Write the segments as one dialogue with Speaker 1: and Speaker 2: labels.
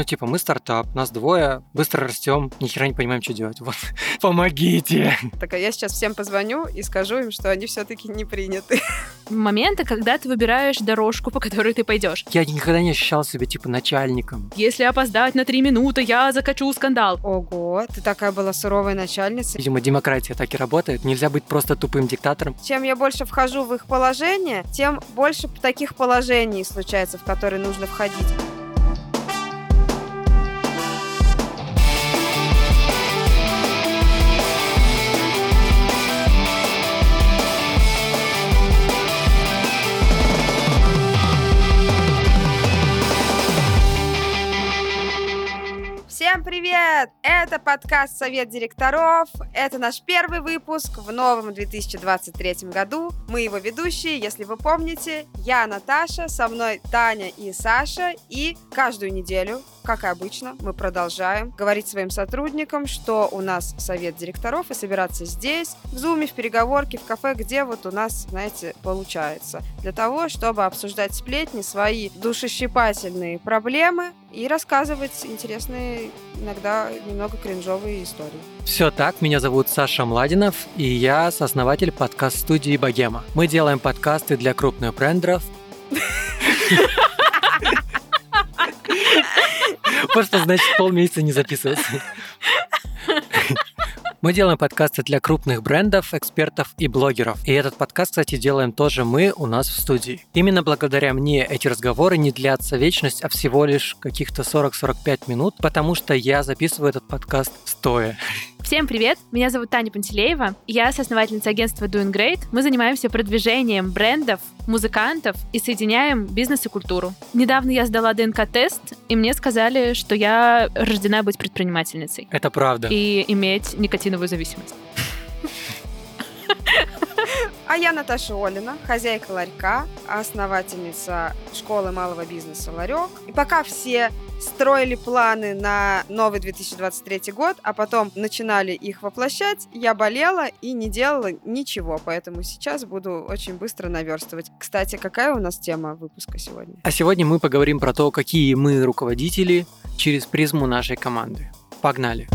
Speaker 1: Ну, типа, мы стартап, нас двое, быстро растем, ни хера не понимаем, что делать. Вот, помогите.
Speaker 2: Так, а я сейчас всем позвоню и скажу им, что они все-таки не приняты.
Speaker 3: Моменты, когда ты выбираешь дорожку, по которой ты пойдешь.
Speaker 1: Я никогда не ощущал себя, типа, начальником.
Speaker 3: Если опоздать на три минуты, я закачу скандал.
Speaker 2: Ого, ты такая была суровая начальница.
Speaker 1: Видимо, демократия так и работает. Нельзя быть просто тупым диктатором.
Speaker 2: Чем я больше вхожу в их положение, тем больше таких положений случается, в которые нужно входить. Всем привет! Это подкаст «Совет директоров». Это наш первый выпуск в новом 2023 году. Мы его ведущие, если вы помните. Я Наташа, со мной Таня и Саша. И каждую неделю, как и обычно, мы продолжаем говорить своим сотрудникам, что у нас совет директоров, и собираться здесь, в зуме, в переговорке, в кафе, где вот у нас, знаете, получается. Для того, чтобы обсуждать сплетни, свои душещипательные проблемы и рассказывать интересные, иногда немного кринжовые истории.
Speaker 1: Все так, меня зовут Саша Младинов, и я сооснователь подкаст-студии «Богема». Мы делаем подкасты для крупных брендов, Просто, значит, полмесяца не записываться. Мы делаем подкасты для крупных брендов, экспертов и блогеров. И этот подкаст, кстати, делаем тоже мы у нас в студии. Именно благодаря мне эти разговоры не длятся вечность, а всего лишь каких-то 40-45 минут, потому что я записываю этот подкаст стоя.
Speaker 3: Всем привет! Меня зовут Таня Пантелеева. Я соосновательница агентства Doing Great. Мы занимаемся продвижением брендов, музыкантов и соединяем бизнес и культуру. Недавно я сдала ДНК-тест, и мне сказали, что я рождена быть предпринимательницей.
Speaker 1: Это правда.
Speaker 3: И иметь никотиновую зависимость.
Speaker 2: А я Наташа Олина, хозяйка ларька, основательница школы малого бизнеса «Ларек». И пока все строили планы на новый 2023 год, а потом начинали их воплощать, я болела и не делала ничего, поэтому сейчас буду очень быстро наверстывать. Кстати, какая у нас тема выпуска сегодня?
Speaker 1: А сегодня мы поговорим про то, какие мы руководители через призму нашей команды. Погнали!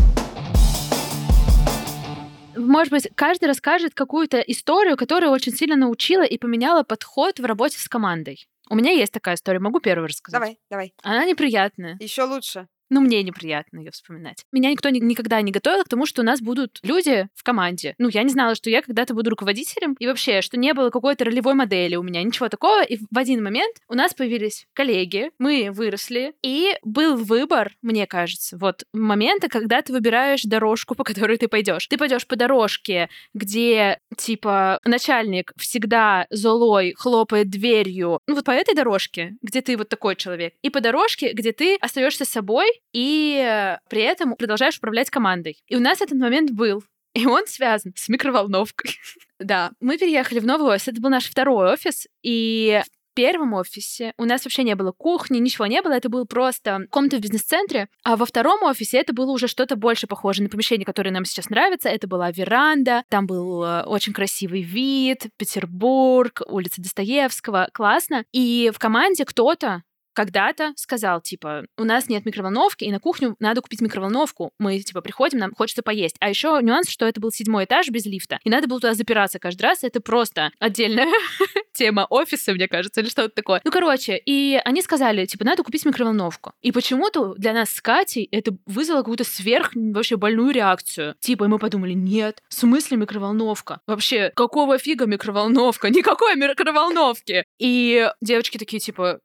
Speaker 3: Может быть, каждый расскажет какую-то историю, которая очень сильно научила и поменяла подход в работе с командой. У меня есть такая история, могу первую рассказать.
Speaker 2: Давай, давай.
Speaker 3: Она неприятная.
Speaker 2: Еще лучше.
Speaker 3: Ну, мне неприятно ее вспоминать. Меня никто ни- никогда не готовил к тому, что у нас будут люди в команде. Ну, я не знала, что я когда-то буду руководителем, и вообще, что не было какой-то ролевой модели у меня, ничего такого. И в один момент у нас появились коллеги, мы выросли, и был выбор, мне кажется, вот момента, когда ты выбираешь дорожку, по которой ты пойдешь. Ты пойдешь по дорожке, где, типа, начальник всегда золой хлопает дверью. Ну, вот по этой дорожке, где ты вот такой человек. И по дорожке, где ты остаешься собой, и при этом продолжаешь управлять командой. И у нас этот момент был. И он связан с микроволновкой. да, мы переехали в новый офис. Это был наш второй офис. И в первом офисе у нас вообще не было кухни, ничего не было, это был просто комната в бизнес-центре, а во втором офисе это было уже что-то больше похоже на помещение, которое нам сейчас нравится, это была веранда, там был э, очень красивый вид, Петербург, улица Достоевского, классно, и в команде кто-то когда-то сказал, типа, у нас нет микроволновки, и на кухню надо купить микроволновку. Мы, типа, приходим, нам хочется поесть. А еще нюанс, что это был седьмой этаж без лифта, и надо было туда запираться каждый раз. Это просто отдельная тема офиса, мне кажется, или что-то такое. Ну, короче, и они сказали, типа, надо купить микроволновку. И почему-то для нас с Катей это вызвало какую-то сверх вообще больную реакцию. Типа, и мы подумали, нет, в смысле микроволновка? Вообще, какого фига микроволновка? Никакой микроволновки! И девочки такие, типа,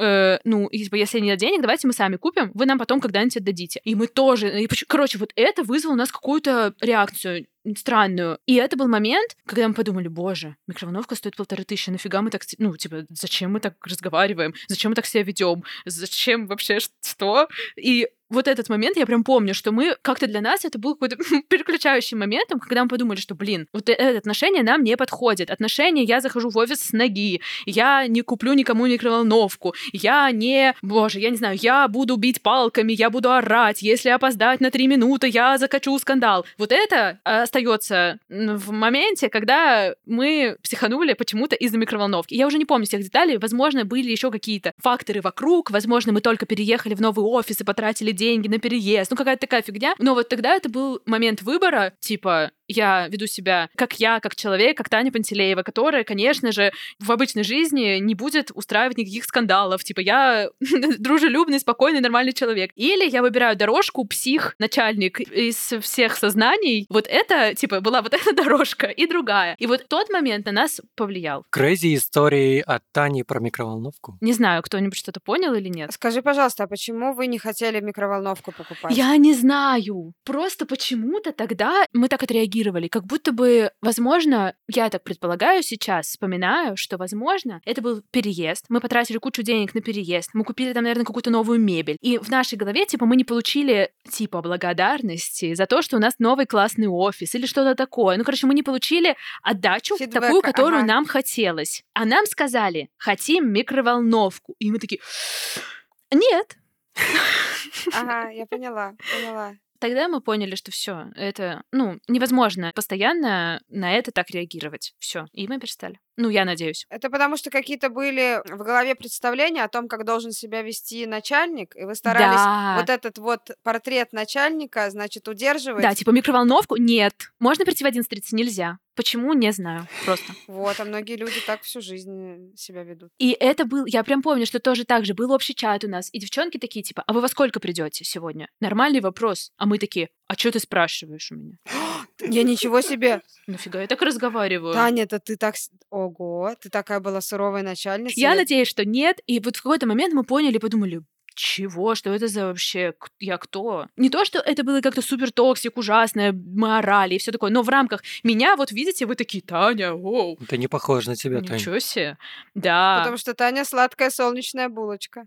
Speaker 3: э, ну, типа, если нет денег, давайте мы сами купим, вы нам потом когда-нибудь отдадите. И мы тоже, и, короче, вот это вызвало у нас какую-то реакцию странную. И это был момент, когда мы подумали, боже, микроволновка стоит полторы тысячи, нафига мы так, ну, типа, зачем мы так разговариваем, зачем мы так себя ведем, зачем вообще что? И вот этот момент я прям помню, что мы как-то для нас это был какой-то переключающим моментом, когда мы подумали, что, блин, вот э, это отношение нам не подходит. Отношения, я захожу в офис с ноги, я не куплю никому микроволновку, я не, боже, я не знаю, я буду бить палками, я буду орать, если опоздать на три минуты, я закачу скандал. Вот это остается в моменте, когда мы психанули почему-то из-за микроволновки. Я уже не помню всех деталей, возможно, были еще какие-то факторы вокруг, возможно, мы только переехали в новый офис и потратили деньги на переезд, ну какая-то такая фигня. Но вот тогда это был момент выбора, типа, я веду себя как я, как человек, как Таня Пантелеева, которая, конечно же, в обычной жизни не будет устраивать никаких скандалов. Типа, я дружелюбный, спокойный, нормальный человек. Или я выбираю дорожку псих, начальник из всех сознаний. Вот это, типа, была вот эта дорожка и другая. И вот тот момент на нас повлиял.
Speaker 1: Крейзи истории от Тани про микроволновку.
Speaker 3: Не знаю, кто-нибудь что-то понял или нет.
Speaker 2: Скажи, пожалуйста, а почему вы не хотели микроволновку покупать?
Speaker 3: Я не знаю. Просто почему-то тогда мы так отреагировали реагировали, как будто бы, возможно, я так предполагаю сейчас, вспоминаю, что, возможно, это был переезд, мы потратили кучу денег на переезд, мы купили там, наверное, какую-то новую мебель, и в нашей голове, типа, мы не получили, типа, благодарности за то, что у нас новый классный офис или что-то такое. Ну, короче, мы не получили отдачу Фидбэк, такую, которую ага. нам хотелось. А нам сказали, хотим микроволновку. И мы такие, нет,
Speaker 2: Ага, я поняла, поняла.
Speaker 3: Тогда мы поняли, что все, это, ну, невозможно постоянно на это так реагировать. Все, и мы перестали. Ну, я надеюсь.
Speaker 2: Это потому, что какие-то были в голове представления о том, как должен себя вести начальник, и вы старались да. вот этот вот портрет начальника, значит, удерживать.
Speaker 3: Да, типа микроволновку нет. Можно прийти в 11.30? Нельзя. Почему, не знаю. Просто.
Speaker 2: Вот, а многие люди так всю жизнь себя ведут.
Speaker 3: И это был, я прям помню, что тоже так же, был общий чат у нас, и девчонки такие, типа, а вы во сколько придете сегодня? Нормальный вопрос. А мы такие, а что ты спрашиваешь у меня?
Speaker 2: Я ничего себе.
Speaker 3: Нафига я так разговариваю?
Speaker 2: Таня, это ты так... Ого, ты такая была суровая начальница.
Speaker 3: Я надеюсь, что нет. И вот в какой-то момент мы поняли, подумали, чего? Что это за вообще? Я кто? Не то, что это было как-то супер toxic, ужасное, мы орали и все такое, но в рамках меня, вот видите, вы такие, Таня, оу.
Speaker 1: Это не похоже на тебя,
Speaker 3: Таня. Ничего себе. Да.
Speaker 2: Потому что Таня сладкая солнечная булочка.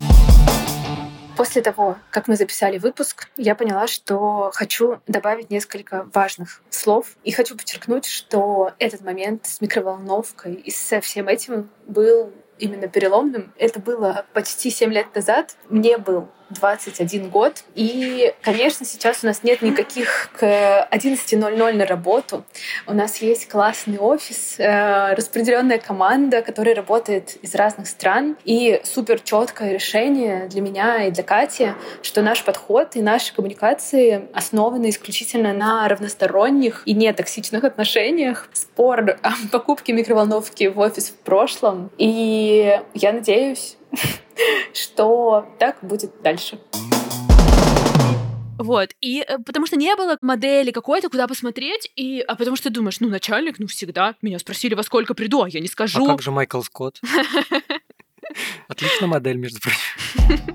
Speaker 4: После того, как мы записали выпуск, я поняла, что хочу добавить несколько важных слов. И хочу подчеркнуть, что этот момент с микроволновкой и со всем этим был именно переломным. Это было почти 7 лет назад. Мне был 21 год. И, конечно, сейчас у нас нет никаких к 11.00 на работу. У нас есть классный офис, э, распределенная команда, которая работает из разных стран. И супер четкое решение для меня и для Кати, что наш подход и наши коммуникации основаны исключительно на равносторонних и нетоксичных отношениях. Спор о покупке микроволновки в офис в прошлом. И я надеюсь, что так будет дальше.
Speaker 3: Вот, и э, потому что не было модели какой-то, куда посмотреть, и, а потому что ты думаешь, ну, начальник, ну, всегда. Меня спросили, во сколько приду, а я не скажу.
Speaker 1: А как же Майкл Скотт? Отличная модель, между прочим.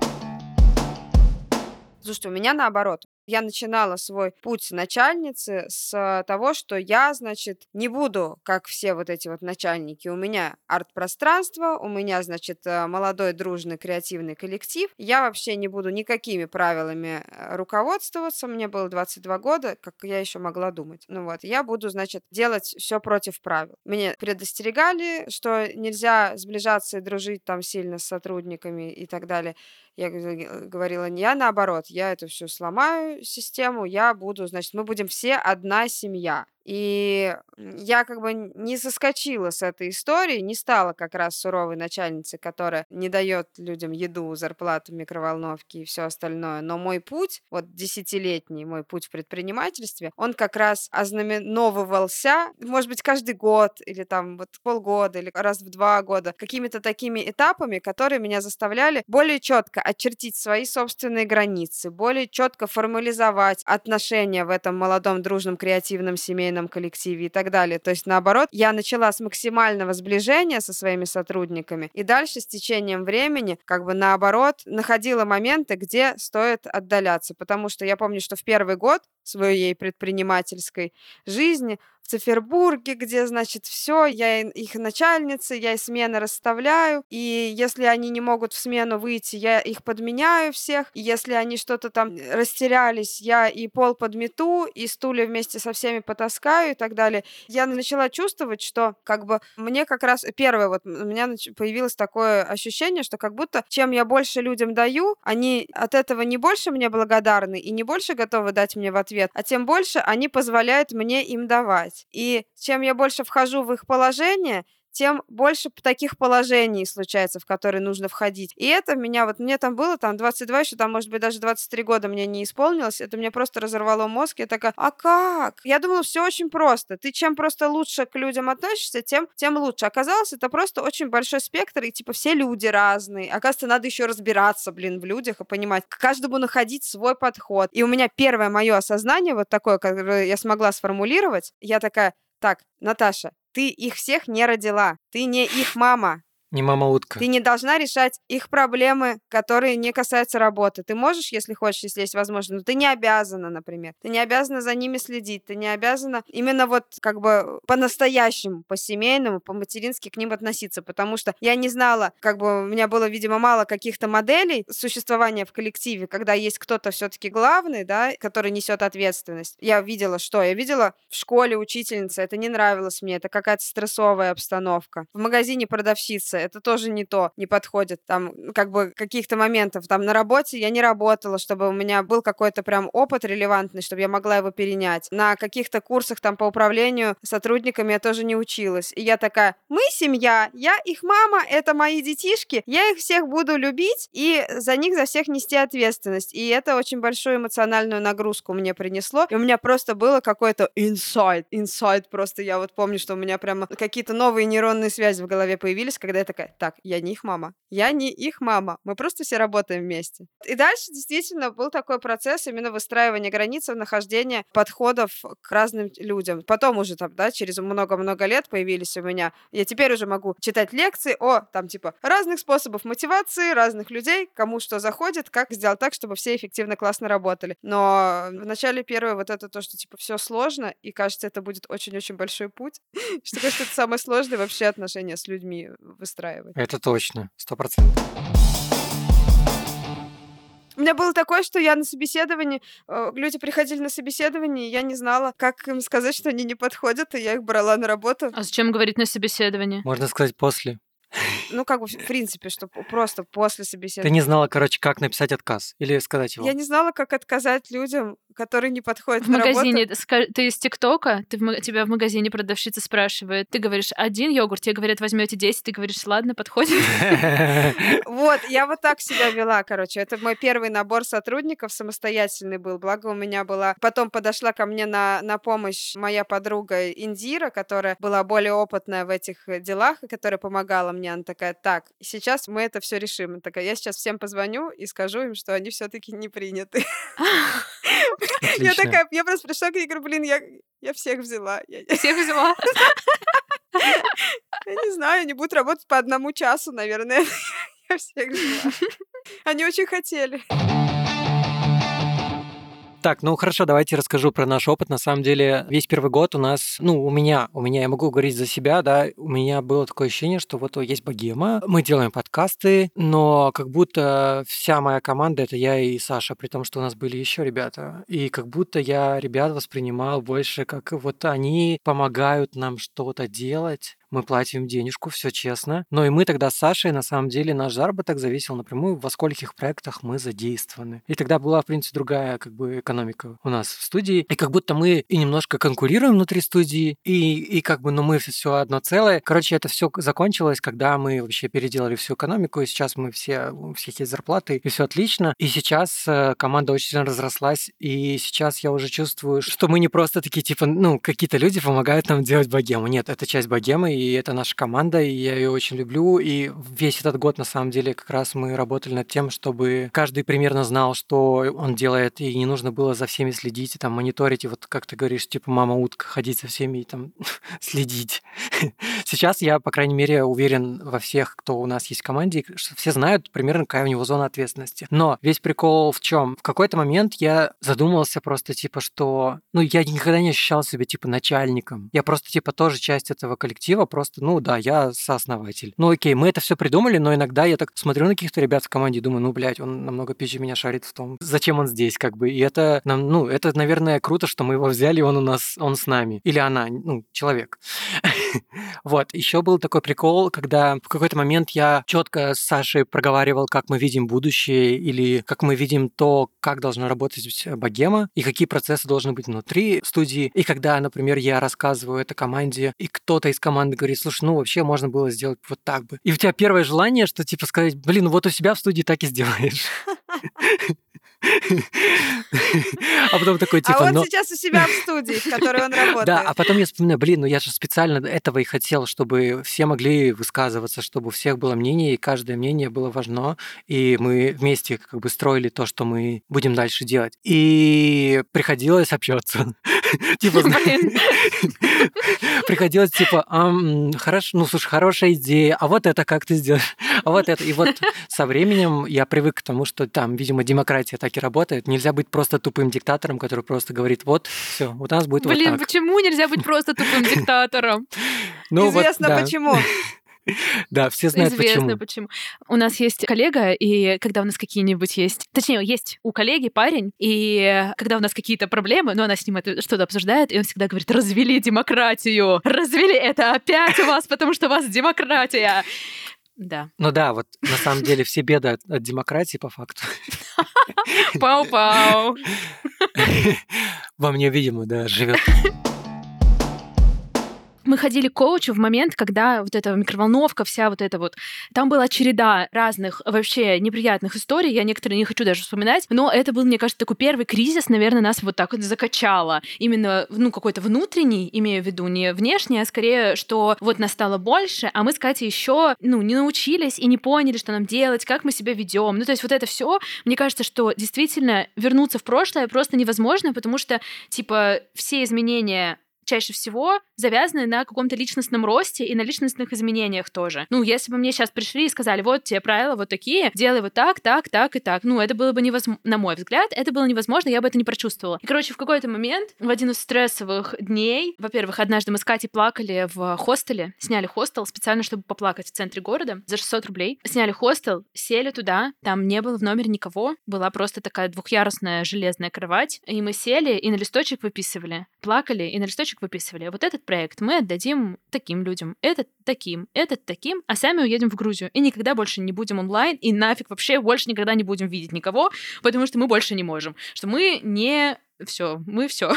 Speaker 2: Слушайте, у меня наоборот. Я начинала свой путь начальницы с того, что я, значит, не буду, как все вот эти вот начальники. У меня арт-пространство, у меня, значит, э, молодой, дружный, креативный коллектив. Я вообще не буду никакими правилами э, руководствоваться. Мне было 22 года, как я еще могла думать. Ну вот, я буду, значит, делать все против правил. Мне предостерегали, что нельзя сближаться и дружить там сильно с сотрудниками и так далее. Я говорила, не я наоборот, я это все сломаю, систему, я буду, значит, мы будем все одна семья. И я как бы не соскочила с этой истории, не стала как раз суровой начальницей, которая не дает людям еду, зарплату, микроволновки и все остальное. Но мой путь, вот десятилетний мой путь в предпринимательстве, он как раз ознаменовывался, может быть, каждый год или там вот полгода или раз в два года, какими-то такими этапами, которые меня заставляли более четко очертить свои собственные границы, более четко формализовать отношения в этом молодом, дружном, креативном семейном семейном коллективе и так далее. То есть, наоборот, я начала с максимального сближения со своими сотрудниками, и дальше с течением времени, как бы наоборот, находила моменты, где стоит отдаляться. Потому что я помню, что в первый год своей предпринимательской жизни Цифербурге, где, значит, все, я их начальница, я и смены расставляю, и если они не могут в смену выйти, я их подменяю всех, и если они что-то там растерялись, я и пол подмету, и стулья вместе со всеми потаскаю и так далее. Я начала чувствовать, что как бы мне как раз первое вот у меня появилось такое ощущение, что как будто чем я больше людям даю, они от этого не больше мне благодарны и не больше готовы дать мне в ответ, а тем больше они позволяют мне им давать. И чем я больше вхожу в их положение, тем больше таких положений случается, в которые нужно входить. И это меня, вот мне там было, там 22, еще там, может быть, даже 23 года мне не исполнилось, это мне просто разорвало мозг, я такая, а как? Я думала, все очень просто. Ты чем просто лучше к людям относишься, тем, тем лучше. Оказалось, это просто очень большой спектр, и типа все люди разные. Оказывается, надо еще разбираться, блин, в людях и понимать, к каждому находить свой подход. И у меня первое мое осознание вот такое, которое я смогла сформулировать, я такая, так, Наташа, ты их всех не родила. Ты не их мама.
Speaker 1: Не мама-утка.
Speaker 2: Ты не должна решать их проблемы, которые не касаются работы. Ты можешь, если хочешь, если есть возможность, но ты не обязана, например. Ты не обязана за ними следить. Ты не обязана именно вот как бы по-настоящему, по-семейному, по-матерински к ним относиться. Потому что я не знала, как бы у меня было, видимо, мало каких-то моделей существования в коллективе, когда есть кто-то все-таки главный, да, который несет ответственность. Я видела что? Я видела в школе учительница, это не нравилось мне, это какая-то стрессовая обстановка. В магазине продавщица, это тоже не то, не подходит. Там, как бы, каких-то моментов. Там на работе я не работала, чтобы у меня был какой-то прям опыт релевантный, чтобы я могла его перенять. На каких-то курсах там по управлению сотрудниками я тоже не училась. И я такая, мы семья, я их мама, это мои детишки, я их всех буду любить и за них за всех нести ответственность. И это очень большую эмоциональную нагрузку мне принесло. И у меня просто было какой-то инсайт, инсайт просто. Я вот помню, что у меня прямо какие-то новые нейронные связи в голове появились, когда я такая, так, я не их мама. Я не их мама. Мы просто все работаем вместе. И дальше действительно был такой процесс именно выстраивания границ, нахождения подходов к разным людям. Потом уже там, да, через много-много лет появились у меня. Я теперь уже могу читать лекции о, там, типа, разных способов мотивации, разных людей, кому что заходит, как сделать так, чтобы все эффективно, классно работали. Но в начале первое вот это то, что, типа, все сложно, и кажется, это будет очень-очень большой путь. Что, кажется, это самое сложное вообще отношение с людьми выстраивать устраивать.
Speaker 1: Это точно, сто процентов.
Speaker 2: У меня было такое, что я на собеседовании, э, люди приходили на собеседование, и я не знала, как им сказать, что они не подходят, и я их брала на работу.
Speaker 3: А зачем говорить на собеседовании?
Speaker 1: Можно сказать после.
Speaker 2: Ну, как бы, в принципе, что просто после собеседования.
Speaker 1: Ты не знала, короче, как написать отказ или сказать его?
Speaker 2: Я не знала, как отказать людям, которые не подходят
Speaker 3: в
Speaker 2: на
Speaker 3: магазине,
Speaker 2: работу.
Speaker 3: Ты из ТикТока, ты в, тебя в магазине продавщица спрашивает, ты говоришь один йогурт, тебе говорят, возьмете 10, ты говоришь, ладно, подходит.
Speaker 2: Вот, я вот так себя вела, короче. Это мой первый набор сотрудников самостоятельный был. Благо у меня была... Потом подошла ко мне на, на помощь моя подруга Индира, которая была более опытная в этих делах, и которая помогала мне. Она такая, так, сейчас мы это все решим. Она такая, я сейчас всем позвоню и скажу им, что они все-таки не приняты. Я такая, я просто пришла к ней и говорю, блин, я, я всех взяла.
Speaker 3: Всех взяла?
Speaker 2: Я не знаю, они будут работать по одному часу, наверное. Я всех взяла. Они очень хотели.
Speaker 1: Так, ну хорошо, давайте расскажу про наш опыт. На самом деле, весь первый год у нас, ну, у меня, у меня, я могу говорить за себя, да, у меня было такое ощущение, что вот есть богема, мы делаем подкасты, но как будто вся моя команда это я и Саша, при том, что у нас были еще ребята. И как будто я ребят воспринимал больше как вот они помогают нам что-то делать, мы платим денежку, все честно. Но и мы тогда с Сашей, на самом деле, наш заработок зависел напрямую, во скольких проектах мы задействованы. И тогда была, в принципе, другая как бы экономика у нас в студии. И как будто мы и немножко конкурируем внутри студии, и, и как бы, ну, мы все одно целое. Короче, это все закончилось, когда мы вообще переделали всю экономику, и сейчас мы все, у всех есть зарплаты, и все отлично. И сейчас э, команда очень сильно разрослась, и сейчас я уже чувствую, что мы не просто такие, типа, ну, какие-то люди помогают нам делать богему. Нет, это часть богемы, и это наша команда, и я ее очень люблю. И весь этот год, на самом деле, как раз мы работали над тем, чтобы каждый примерно знал, что он делает, и не нужно было за всеми следить, и там мониторить, и вот как ты говоришь, типа мама утка, ходить за всеми и там следить. Сейчас я, по крайней мере, уверен во всех, кто у нас есть в команде, что все знают примерно, какая у него зона ответственности. Но весь прикол в чем? В какой-то момент я задумался просто, типа, что, ну, я никогда не ощущал себя, типа, начальником. Я просто, типа, тоже часть этого коллектива, просто, ну, да, я сооснователь. Ну, окей, мы это все придумали, но иногда я так смотрю на каких-то ребят в команде и думаю, ну, блядь, он намного пизже меня шарит в том, зачем он здесь, как бы. И это, нам, ну, это, наверное, круто, что мы его взяли, он у нас, он с нами. Или она, ну, человек. Вот. Еще был такой прикол, когда в какой-то момент я четко с Сашей проговаривал, как мы видим будущее или как мы видим то, как должна работать богема и какие процессы должны быть внутри студии. И когда, например, я рассказываю это команде, и кто-то из команды говорит, слушай, ну вообще можно было сделать вот так бы. И у тебя первое желание, что типа сказать, блин, вот у себя в студии так и сделаешь. А потом такой, типа...
Speaker 2: А он
Speaker 1: но...
Speaker 2: сейчас у себя в студии, в которой он работает.
Speaker 1: Да, а потом я вспоминаю, блин, ну я же специально этого и хотел, чтобы все могли высказываться, чтобы у всех было мнение, и каждое мнение было важно, и мы вместе как бы строили то, что мы будем дальше делать. И приходилось общаться. Типа, приходилось типа, хорошо, ну слушай, хорошая идея, а вот это как ты сделаешь, а вот это. И вот со временем я привык к тому, что там, видимо, демократия так и работает. Нельзя быть просто тупым диктатором, который просто говорит, вот, все, вот у нас будет
Speaker 3: Блин,
Speaker 1: вот так.
Speaker 3: почему нельзя быть просто тупым диктатором?
Speaker 1: Ну, вот,
Speaker 2: Известно
Speaker 1: да.
Speaker 2: почему.
Speaker 1: Да, все знают
Speaker 3: Известно
Speaker 1: почему.
Speaker 3: почему. У нас есть коллега, и когда у нас какие-нибудь есть... Точнее, есть у коллеги парень, и когда у нас какие-то проблемы, ну, она с ним это что-то обсуждает, и он всегда говорит, развели демократию, развели это опять у вас, потому что у вас демократия. Да.
Speaker 1: Ну да, вот на самом деле все беды от, от демократии по факту.
Speaker 3: Пау-пау.
Speaker 1: Во мне, видимо, да, живет.
Speaker 3: Мы ходили к коучу в момент, когда вот эта микроволновка, вся вот эта вот... Там была череда разных вообще неприятных историй, я некоторые не хочу даже вспоминать, но это был, мне кажется, такой первый кризис, наверное, нас вот так вот закачало. Именно, ну, какой-то внутренний, имею в виду, не внешний, а скорее, что вот нас стало больше, а мы с еще, ну, не научились и не поняли, что нам делать, как мы себя ведем. Ну, то есть вот это все, мне кажется, что действительно вернуться в прошлое просто невозможно, потому что, типа, все изменения чаще всего завязаны на каком-то личностном росте и на личностных изменениях тоже. Ну, если бы мне сейчас пришли и сказали, вот тебе правила вот такие, делай вот так, так, так и так, ну, это было бы невозможно, на мой взгляд, это было невозможно, я бы это не прочувствовала. И, короче, в какой-то момент, в один из стрессовых дней, во-первых, однажды мы с Катей плакали в хостеле, сняли хостел специально, чтобы поплакать в центре города за 600 рублей. Сняли хостел, сели туда, там не было в номере никого, была просто такая двухъярусная железная кровать, и мы сели и на листочек выписывали, плакали и на листочек выписывали. Вот этот проект мы отдадим таким людям, этот таким, этот таким, а сами уедем в Грузию. И никогда больше не будем онлайн, и нафиг вообще больше никогда не будем видеть никого, потому что мы больше не можем. Что мы не все, мы все.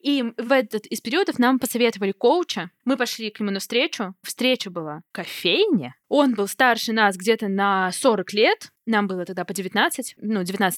Speaker 3: И в этот из периодов нам посоветовали коуча. Мы пошли к нему на встречу. Встреча была кофейня. Он был старше нас где-то на 40 лет. Нам было тогда по 19, ну, 19-20.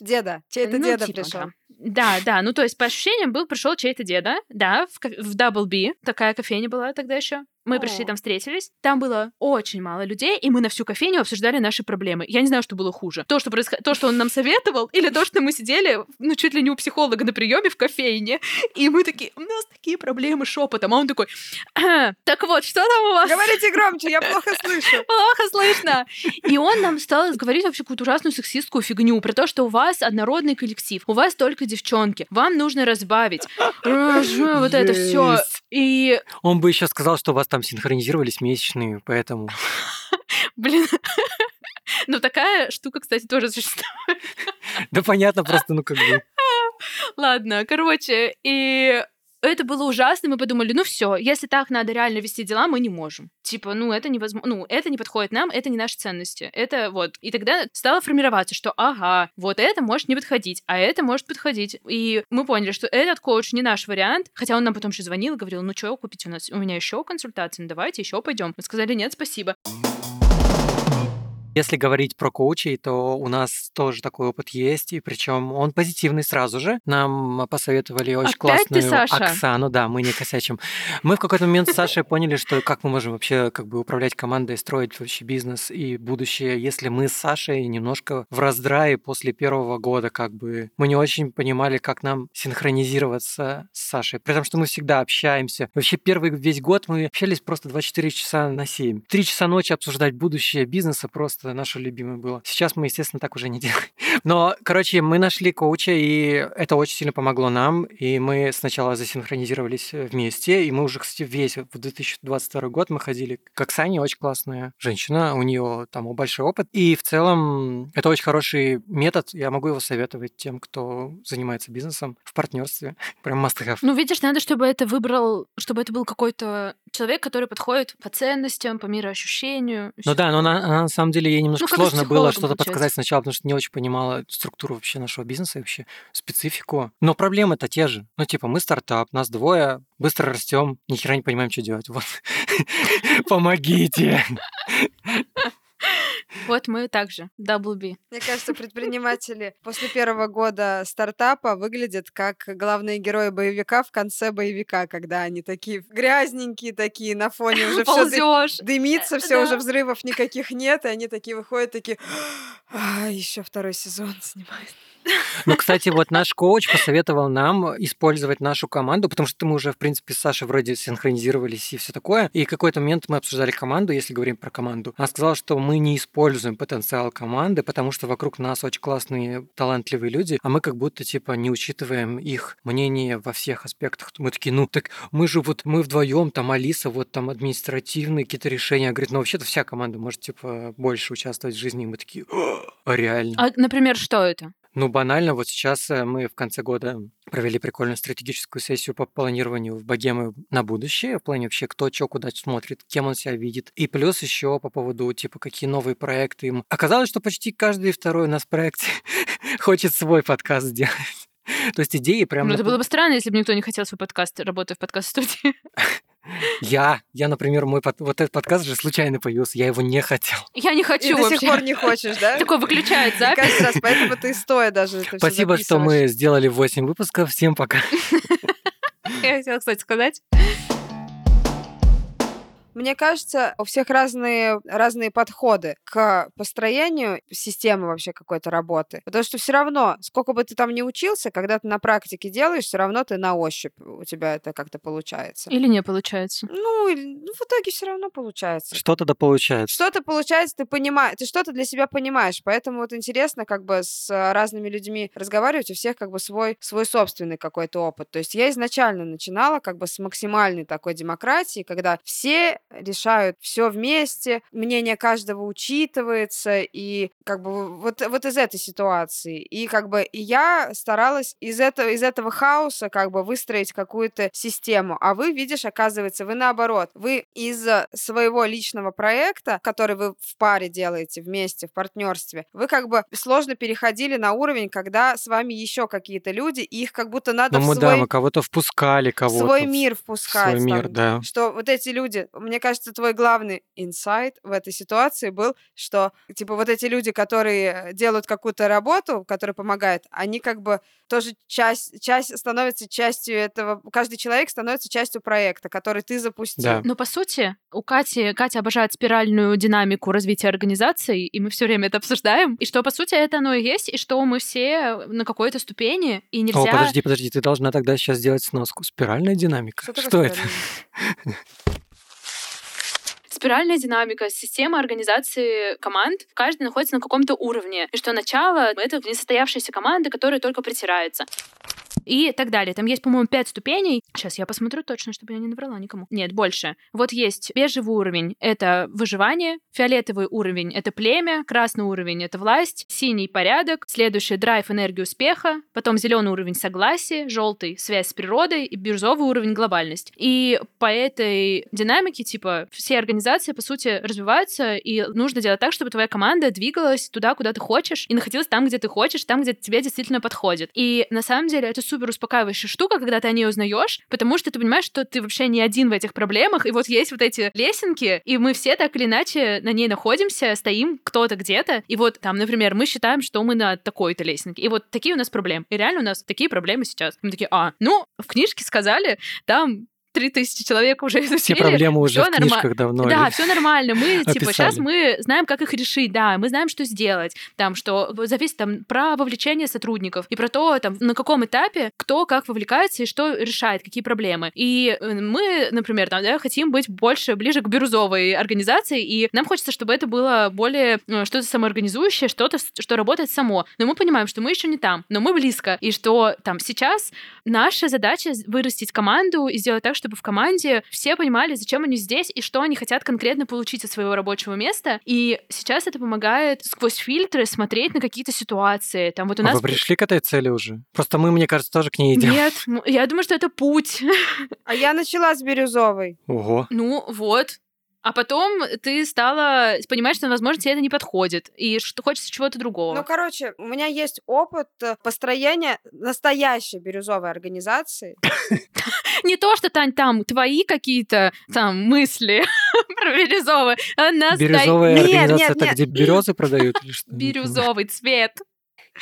Speaker 2: Деда. Чей-то
Speaker 3: Ну,
Speaker 2: деда
Speaker 3: типа,
Speaker 2: пришел.
Speaker 3: да. Да, да, ну то есть по ощущениям был пришел чей-то деда, да, в, в Double B, такая кофейня была тогда еще. Мы пришли там встретились, там было очень мало людей, и мы на всю кофейню обсуждали наши проблемы. Я не знаю, что было хуже. То, что, происход... то, что он нам советовал, или то, что мы сидели, ну, чуть ли не у психолога на приеме в кофейне, и мы такие, у нас такие проблемы шепотом, а он такой, «А, так вот, что там у вас?
Speaker 2: Говорите громче, я плохо слышу.
Speaker 3: Плохо слышно. И он нам стал говорить вообще какую-то ужасную сексистскую фигню про то, что у вас однородный коллектив, у вас только девчонки, вам нужно разбавить. Вот это все. И,
Speaker 1: Он бы еще сказал, что у вас там синхронизировались месячные, поэтому...
Speaker 3: блин, ну такая штука, кстати, тоже существует.
Speaker 1: Да понятно, просто, ну как бы...
Speaker 3: Ладно, короче, и это было ужасно, мы подумали, ну все, если так надо реально вести дела, мы не можем. Типа, ну это невозможно, ну это не подходит нам, это не наши ценности, это вот. И тогда стало формироваться, что ага, вот это может не подходить, а это может подходить. И мы поняли, что этот коуч не наш вариант, хотя он нам потом еще звонил и говорил, ну что купить у нас, у меня еще консультации, ну давайте еще пойдем. Мы сказали, нет, спасибо.
Speaker 1: Если говорить про коучей, то у нас тоже такой опыт есть, и причем он позитивный сразу же. Нам посоветовали очень
Speaker 3: Опять
Speaker 1: классную
Speaker 3: ты, Саша?
Speaker 1: Оксану, да, мы не косячим. Мы в какой-то момент с Сашей поняли, что как мы можем вообще как бы управлять командой, строить вообще бизнес и будущее, если мы с Сашей немножко в раздрае после первого года, как бы мы не очень понимали, как нам синхронизироваться с Сашей. При том, что мы всегда общаемся. Вообще первый весь год мы общались просто 24 часа на 7. Три часа ночи обсуждать будущее бизнеса просто наше любимое было. Сейчас мы, естественно, так уже не делаем. Но, короче, мы нашли коуча, и это очень сильно помогло нам. И мы сначала засинхронизировались вместе, и мы уже, кстати, весь в 2022 год мы ходили к Оксане, очень классная женщина, у нее там большой опыт. И в целом это очень хороший метод, я могу его советовать тем, кто занимается бизнесом в партнерстве. Прям must have.
Speaker 3: Ну, видишь, надо, чтобы это выбрал, чтобы это был какой-то человек, который подходит по ценностям, по мироощущению.
Speaker 1: Ну да, но она на самом деле ей немножко
Speaker 3: с
Speaker 1: сложно было что-то подсказать сначала, потому что не очень понимала структуру вообще нашего бизнеса и вообще специфику. Но проблемы-то те же. Ну, типа, мы стартап, нас двое, быстро растем, ни хера не понимаем, что делать. Вот. Помогите.
Speaker 3: Вот мы также, double B.
Speaker 2: Мне кажется, предприниматели после первого года стартапа выглядят как главные герои боевика в конце боевика, когда они такие грязненькие, такие на фоне уже все дымится, все уже взрывов никаких нет, и они такие выходят, такие, а, еще второй сезон снимают.
Speaker 1: Ну, кстати, вот наш коуч посоветовал нам использовать нашу команду, потому что мы уже, в принципе, с Сашей вроде синхронизировались и все такое. И какой-то момент мы обсуждали команду, если говорим про команду. Она сказала, что мы не используем потенциал команды, потому что вокруг нас очень классные, талантливые люди, а мы как будто, типа, не учитываем их мнение во всех аспектах. Мы такие, ну, так мы же вот, мы вдвоем, там, Алиса, вот там административные какие-то решения. Говорит, ну, вообще-то вся команда может, типа, больше участвовать в жизни. И мы такие, а реально?
Speaker 3: А, например, что это?
Speaker 1: Ну, банально, вот сейчас э, мы в конце года провели прикольную стратегическую сессию по планированию в богемы на будущее, в плане вообще кто что куда смотрит, кем он себя видит. И плюс еще по поводу, типа, какие новые проекты им. Оказалось, что почти каждый второй у нас в проекте хочет свой подкаст сделать. То есть идеи прям...
Speaker 3: Ну, это было бы странно, если бы никто не хотел свой подкаст, работая в подкаст-студии.
Speaker 1: Я, я, например, мой под- вот этот подкаст же случайно появился, я его не хотел.
Speaker 3: Я не
Speaker 2: И
Speaker 3: хочу
Speaker 2: до
Speaker 3: вообще.
Speaker 2: сих пор не хочешь, да?
Speaker 3: Такой выключает
Speaker 2: И
Speaker 3: запись.
Speaker 2: Каждый раз, поэтому ты стоя даже
Speaker 1: Спасибо, что мы сделали 8 выпусков. Всем пока.
Speaker 3: Я хотела, кстати, сказать.
Speaker 2: Мне кажется, у всех разные, разные подходы к построению системы вообще какой-то работы. Потому что все равно, сколько бы ты там ни учился, когда ты на практике делаешь, все равно ты на ощупь у тебя это как-то получается.
Speaker 3: Или не получается.
Speaker 2: Ну, или- ну, в итоге все равно получается.
Speaker 1: Что тогда получается?
Speaker 2: Что-то получается, ты понимаешь, ты что-то для себя понимаешь, поэтому вот интересно как бы с разными людьми разговаривать, у всех как бы свой, свой собственный какой-то опыт. То есть я изначально начинала как бы с максимальной такой демократии, когда все решают все вместе, мнение каждого учитывается, и как бы вот, вот из этой ситуации. И как бы и я старалась из этого, из этого хаоса как бы выстроить какую-то систему. А вы, видишь, оказывается, вы наоборот. Вы из своего личного проекта, который вы в паре делаете вместе, в партнерстве, вы как бы сложно переходили на уровень, когда с вами еще какие-то люди, и их как будто надо
Speaker 1: Ну,
Speaker 2: в
Speaker 1: мы,
Speaker 2: свой,
Speaker 1: да, мы кого-то впускали,
Speaker 2: в
Speaker 1: кого-то.
Speaker 2: свой
Speaker 1: в
Speaker 2: мир впускать.
Speaker 1: Свой мир,
Speaker 2: там,
Speaker 1: да.
Speaker 2: что вот эти люди, мне кажется, твой главный инсайт в этой ситуации был, что типа вот эти люди, которые делают какую-то работу, которая помогает, они как бы тоже часть, часть становятся частью этого, каждый человек становится частью проекта, который ты запустил.
Speaker 1: Да.
Speaker 3: Но по сути, у Кати, Катя обожает спиральную динамику развития организации, и мы все время это обсуждаем. И что, по сути, это оно и есть, и что мы все на какой-то ступени, и нельзя...
Speaker 1: О, подожди, подожди, ты должна тогда сейчас сделать сноску. Спиральная динамика.
Speaker 2: Что,
Speaker 1: Что это?
Speaker 3: спиральная? Динамика, система организации команд, каждый находится на каком-то уровне. И что начало — это несостоявшаяся команда, которая только притирается. И так далее. Там есть, по-моему, пять ступеней. Сейчас я посмотрю точно, чтобы я не наврала никому. Нет, больше. Вот есть бежевый уровень — это выживание, фиолетовый уровень — это племя, красный уровень — это власть, синий — порядок, следующий — драйв, энергия успеха, потом зеленый уровень — согласие, желтый — связь с природой, и бирюзовый уровень — глобальность. И по этой динамике, типа, все организации, по сути, развиваются, и нужно делать так, чтобы твоя команда двигалась туда, куда ты хочешь, и находилась там, где ты хочешь, там, где тебе действительно подходит. И на самом деле это супер супер успокаивающая штука, когда ты о ней узнаешь, потому что ты понимаешь, что ты вообще не один в этих проблемах, и вот есть вот эти лесенки, и мы все так или иначе на ней находимся, стоим кто-то где-то, и вот там, например, мы считаем, что мы на такой-то лесенке, и вот такие у нас проблемы. И реально у нас такие проблемы сейчас. Мы такие, а, ну, в книжке сказали, там 3000 человек уже изучили.
Speaker 1: Все проблемы уже
Speaker 3: всё
Speaker 1: в книжках
Speaker 3: норма-
Speaker 1: давно.
Speaker 3: Да, все нормально. Мы, типа,
Speaker 1: описали.
Speaker 3: сейчас мы знаем, как их решить, да, мы знаем, что сделать. Там, что зависит там про вовлечение сотрудников и про то, там, на каком этапе кто как вовлекается и что решает, какие проблемы. И э, мы, например, там, да, хотим быть больше, ближе к бирюзовой организации, и нам хочется, чтобы это было более э, что-то самоорганизующее, что-то, что работает само. Но мы понимаем, что мы еще не там, но мы близко. И что там сейчас наша задача вырастить команду и сделать так, чтобы в команде все понимали, зачем они здесь и что они хотят конкретно получить от своего рабочего места. И сейчас это помогает сквозь фильтры смотреть на какие-то ситуации. Там вот у
Speaker 1: А
Speaker 3: нас...
Speaker 1: вы пришли к этой цели уже? Просто мы, мне кажется, тоже к ней идем.
Speaker 3: Нет, я думаю, что это путь.
Speaker 2: А я начала с бирюзовой.
Speaker 1: Ого.
Speaker 3: Ну, вот. А потом ты стала понимать, что, возможно, тебе это не подходит, и что хочется чего-то другого.
Speaker 2: Ну, короче, у меня есть опыт э, построения настоящей бирюзовой организации.
Speaker 3: Не то, что, Тань, там твои какие-то там мысли про бирюзовый, а
Speaker 1: Бирюзовая организация, это где березы продают или что?
Speaker 3: бирюзовый цвет.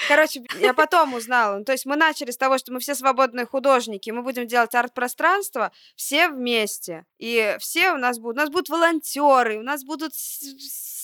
Speaker 2: Короче, я потом узнала. Ну, то есть мы начали с того, что мы все свободные художники, мы будем делать арт-пространство все вместе. И все у нас будут, у нас будут волонтеры, у нас будут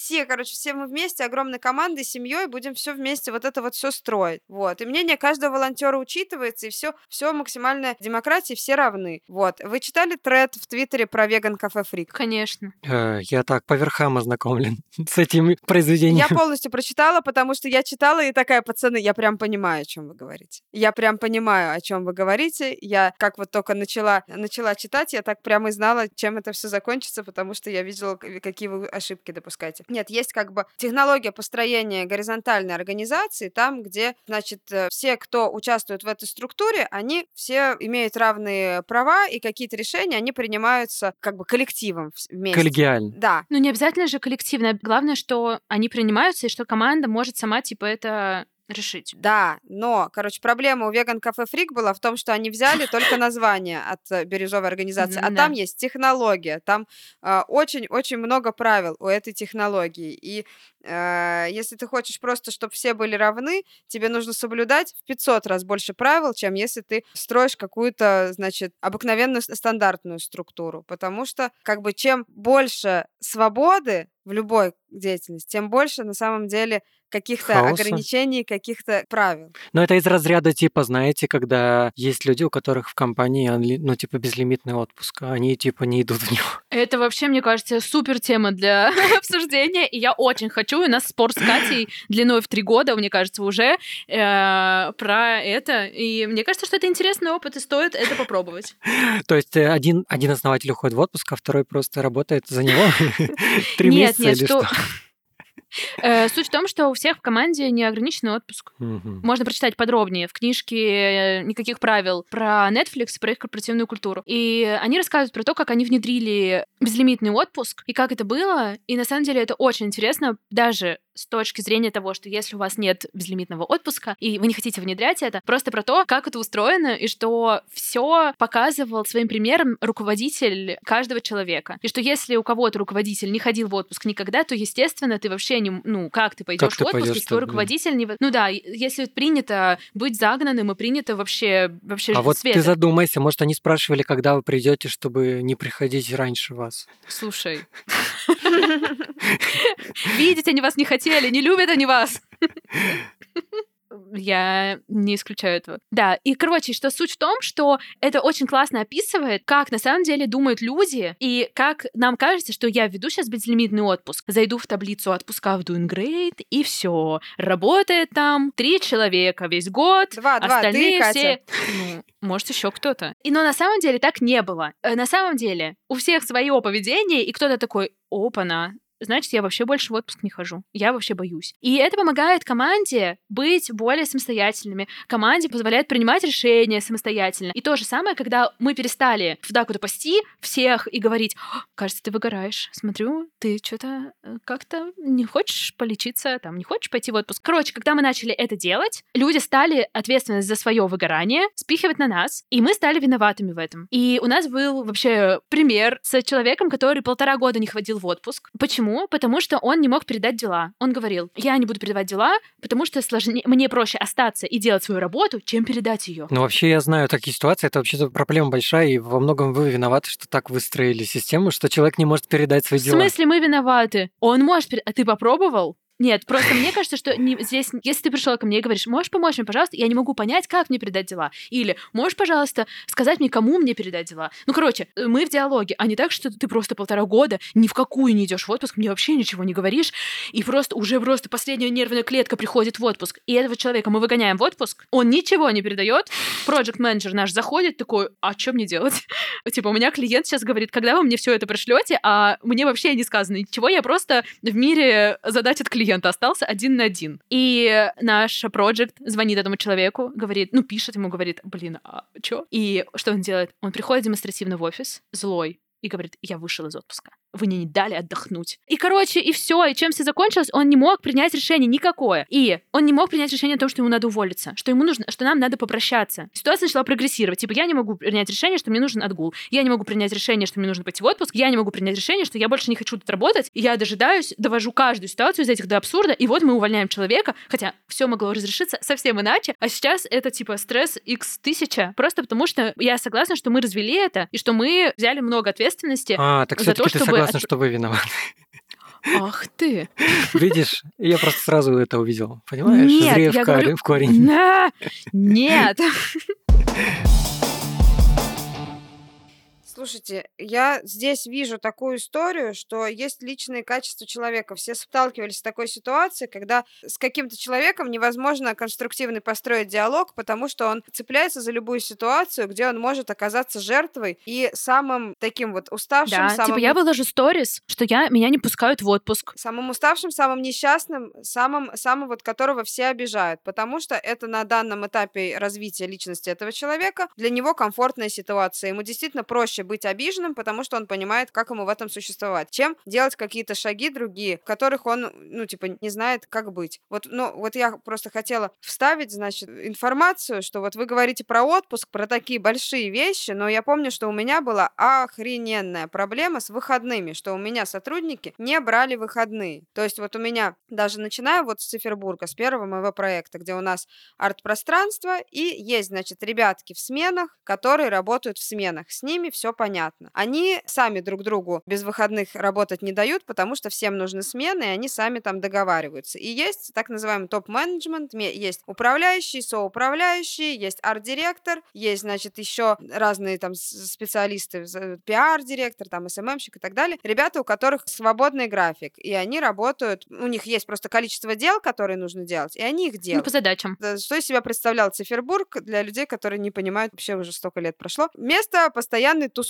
Speaker 2: все, короче, все мы вместе, огромной командой, семьей будем все вместе вот это вот все строить. Вот. И мнение каждого волонтера учитывается, и все, все максимальная демократия, все равны. Вот. Вы читали тред в Твиттере про веган кафе фрик?
Speaker 3: Конечно.
Speaker 1: Э, Я так по верхам ознакомлен с этим произведением.
Speaker 2: Я полностью прочитала, потому что я читала и такая, пацаны, я прям понимаю, о чем вы говорите. Я прям понимаю, о чем вы говорите. Я как вот только начала, начала читать, я так прямо и знала, чем это все закончится, потому что я видела, какие вы ошибки допускаете. Нет, есть как бы технология построения горизонтальной организации, там, где, значит, э, все, кто участвует в этой структуре, они все имеют равные права, и какие-то решения, они принимаются как бы коллективом вместе.
Speaker 1: Коллегиально.
Speaker 2: Да,
Speaker 3: Ну, не обязательно же коллективно. Главное, что они принимаются, и что команда может сама, типа, это решить.
Speaker 2: Да, но, короче, проблема у веган кафе фрик была в том, что они взяли только название от э, бирюзовой организации, а там есть технология, там а, очень-очень много правил у этой технологии. И э, если ты хочешь просто, чтобы все были равны, тебе нужно соблюдать в 500 раз больше правил, чем если ты строишь какую-то, значит, обыкновенную стандартную структуру. Потому что, как бы, чем больше свободы в любой деятельности, тем больше на самом деле каких-то
Speaker 1: Хаоса.
Speaker 2: ограничений, каких-то правил.
Speaker 1: Но это из разряда типа, знаете, когда есть люди, у которых в компании, ну, типа, безлимитный отпуск, а они, типа, не идут в него.
Speaker 3: Это вообще, мне кажется, супер тема для обсуждения, и я очень хочу. У нас спор с Катей длиной в три года, мне кажется, уже э, про это. И мне кажется, что это интересный опыт, и стоит это попробовать.
Speaker 1: То есть э, один, один основатель уходит в отпуск, а второй просто работает за него три месяца или
Speaker 3: что- Суть в том, что у всех в команде неограниченный отпуск. Можно прочитать подробнее в книжке э, «Никаких правил» про Netflix, про их корпоративную культуру. И они рассказывают про то, как они внедрили безлимитный отпуск и как это было. И на самом деле это очень интересно, даже с точки зрения того, что если у вас нет безлимитного отпуска, и вы не хотите внедрять это, просто про то, как это устроено, и что все показывал своим примером руководитель каждого человека. И что если у кого-то руководитель не ходил в отпуск никогда, то, естественно, ты вообще не... Ну, как ты пойдешь
Speaker 1: ты
Speaker 3: в отпуск,
Speaker 1: пойдёшь
Speaker 3: если твой руководитель не... Ну да, если принято быть загнанным и принято вообще, вообще
Speaker 1: А вот
Speaker 3: света.
Speaker 1: ты задумайся, может, они спрашивали, когда вы придете, чтобы не приходить раньше вас.
Speaker 3: Слушай. Видеть они вас не хотели, не любят они вас. Я не исключаю этого. Да, и, короче, что суть в том, что это очень классно описывает, как на самом деле думают люди, и как нам кажется, что я веду сейчас безлимитный отпуск, зайду в таблицу отпуска в Doing Great, и все. Работает там три человека весь год,
Speaker 2: Два, два, ты
Speaker 3: остальные
Speaker 2: Катя.
Speaker 3: все... Ну, может, еще кто-то. И но на самом деле так не было. Э, На самом деле у всех свое поведение, и кто-то такой, опа-на, значит, я вообще больше в отпуск не хожу. Я вообще боюсь. И это помогает команде быть более самостоятельными. Команде позволяет принимать решения самостоятельно. И то же самое, когда мы перестали в Дакуту пасти всех и говорить, кажется, ты выгораешь. Смотрю, ты что-то э, как-то не хочешь полечиться, там, не хочешь пойти в отпуск. Короче, когда мы начали это делать, люди стали ответственность за свое выгорание спихивать на нас, и мы стали виноватыми в этом. И у нас был вообще пример с человеком, который полтора года не ходил в отпуск. Почему? Потому что он не мог передать дела. Он говорил, я не буду передавать дела, потому что сложнее, мне проще остаться и делать свою работу, чем передать ее.
Speaker 1: Ну, вообще, я знаю такие ситуации, это вообще проблема большая, и во многом вы виноваты, что так выстроили систему, что человек не может передать свои дела.
Speaker 3: В смысле мы виноваты? Он может передать. А ты попробовал? Нет, просто мне кажется, что не, здесь, если ты пришел ко мне и говоришь, можешь помочь мне, пожалуйста, я не могу понять, как мне передать дела. Или можешь, пожалуйста, сказать мне, кому мне передать дела. Ну, короче, мы в диалоге, а не так, что ты просто полтора года ни в какую не идешь в отпуск, мне вообще ничего не говоришь, и просто уже просто последняя нервная клетка приходит в отпуск. И этого человека мы выгоняем в отпуск, он ничего не передает, проект менеджер наш заходит такой, а что мне делать? Типа, у меня клиент сейчас говорит, когда вы мне все это пришлете, а мне вообще не сказано ничего, я просто в мире задать от клиента клиента остался один на один. И наш проект звонит этому человеку, говорит, ну, пишет ему, говорит, блин, а чё? И что он делает? Он приходит демонстративно в офис, злой, и говорит, я вышел из отпуска вы мне не дали отдохнуть. И, короче, и все. И чем все закончилось, он не мог принять решение никакое. И он не мог принять решение о том, что ему надо уволиться, что ему нужно, что нам надо попрощаться. Ситуация начала прогрессировать. Типа, я не могу принять решение, что мне нужен отгул. Я не могу принять решение, что мне нужно пойти в отпуск. Я не могу принять решение, что я больше не хочу тут работать. И я дожидаюсь, довожу каждую ситуацию из этих до абсурда. И вот мы увольняем человека, хотя все могло разрешиться совсем иначе. А сейчас это типа стресс x тысяча. Просто потому что я согласна, что мы развели это, и что мы взяли много ответственности
Speaker 1: а, так
Speaker 3: за то, чтобы
Speaker 1: согласна, что вы виноваты.
Speaker 3: Ах ты.
Speaker 1: Видишь, я просто сразу это увидел. Понимаешь?
Speaker 3: Нет,
Speaker 1: Зрея в,
Speaker 3: говорю...
Speaker 1: в корень.
Speaker 3: Нет.
Speaker 2: Слушайте, я здесь вижу такую историю, что есть личные качества человека. Все сталкивались с такой ситуацией, когда с каким-то человеком невозможно конструктивно построить диалог, потому что он цепляется за любую ситуацию, где он может оказаться жертвой и самым таким вот уставшим,
Speaker 3: Да,
Speaker 2: самым...
Speaker 3: типа я выложу сторис, что я, меня не пускают в отпуск.
Speaker 2: самым уставшим, самым несчастным, самым, самым вот которого все обижают, потому что это на данном этапе развития личности этого человека для него комфортная ситуация. Ему действительно проще быть обиженным, потому что он понимает, как ему в этом существовать, чем делать какие-то шаги другие, которых он, ну, типа, не знает, как быть. Вот, ну, вот я просто хотела вставить, значит, информацию, что вот вы говорите про отпуск, про такие большие вещи, но я помню, что у меня была охрененная проблема с выходными, что у меня сотрудники не брали выходные. То есть вот у меня, даже начиная вот с Цифербурга, с первого моего проекта, где у нас арт-пространство, и есть, значит, ребятки в сменах, которые работают в сменах. С ними все понятно. Они сами друг другу без выходных работать не дают, потому что всем нужны смены, и они сами там договариваются. И есть так называемый топ-менеджмент, есть управляющий, соуправляющий, есть арт-директор, есть, значит, еще разные там специалисты, пиар-директор, там СММщик и так далее. Ребята, у которых свободный график, и они работают, у них есть просто количество дел, которые нужно делать, и они их
Speaker 3: Ну,
Speaker 2: делают.
Speaker 3: по задачам.
Speaker 2: Да, Что из себя представлял Цифербург для людей, которые не понимают, вообще уже столько лет прошло. Место постоянной тусовки.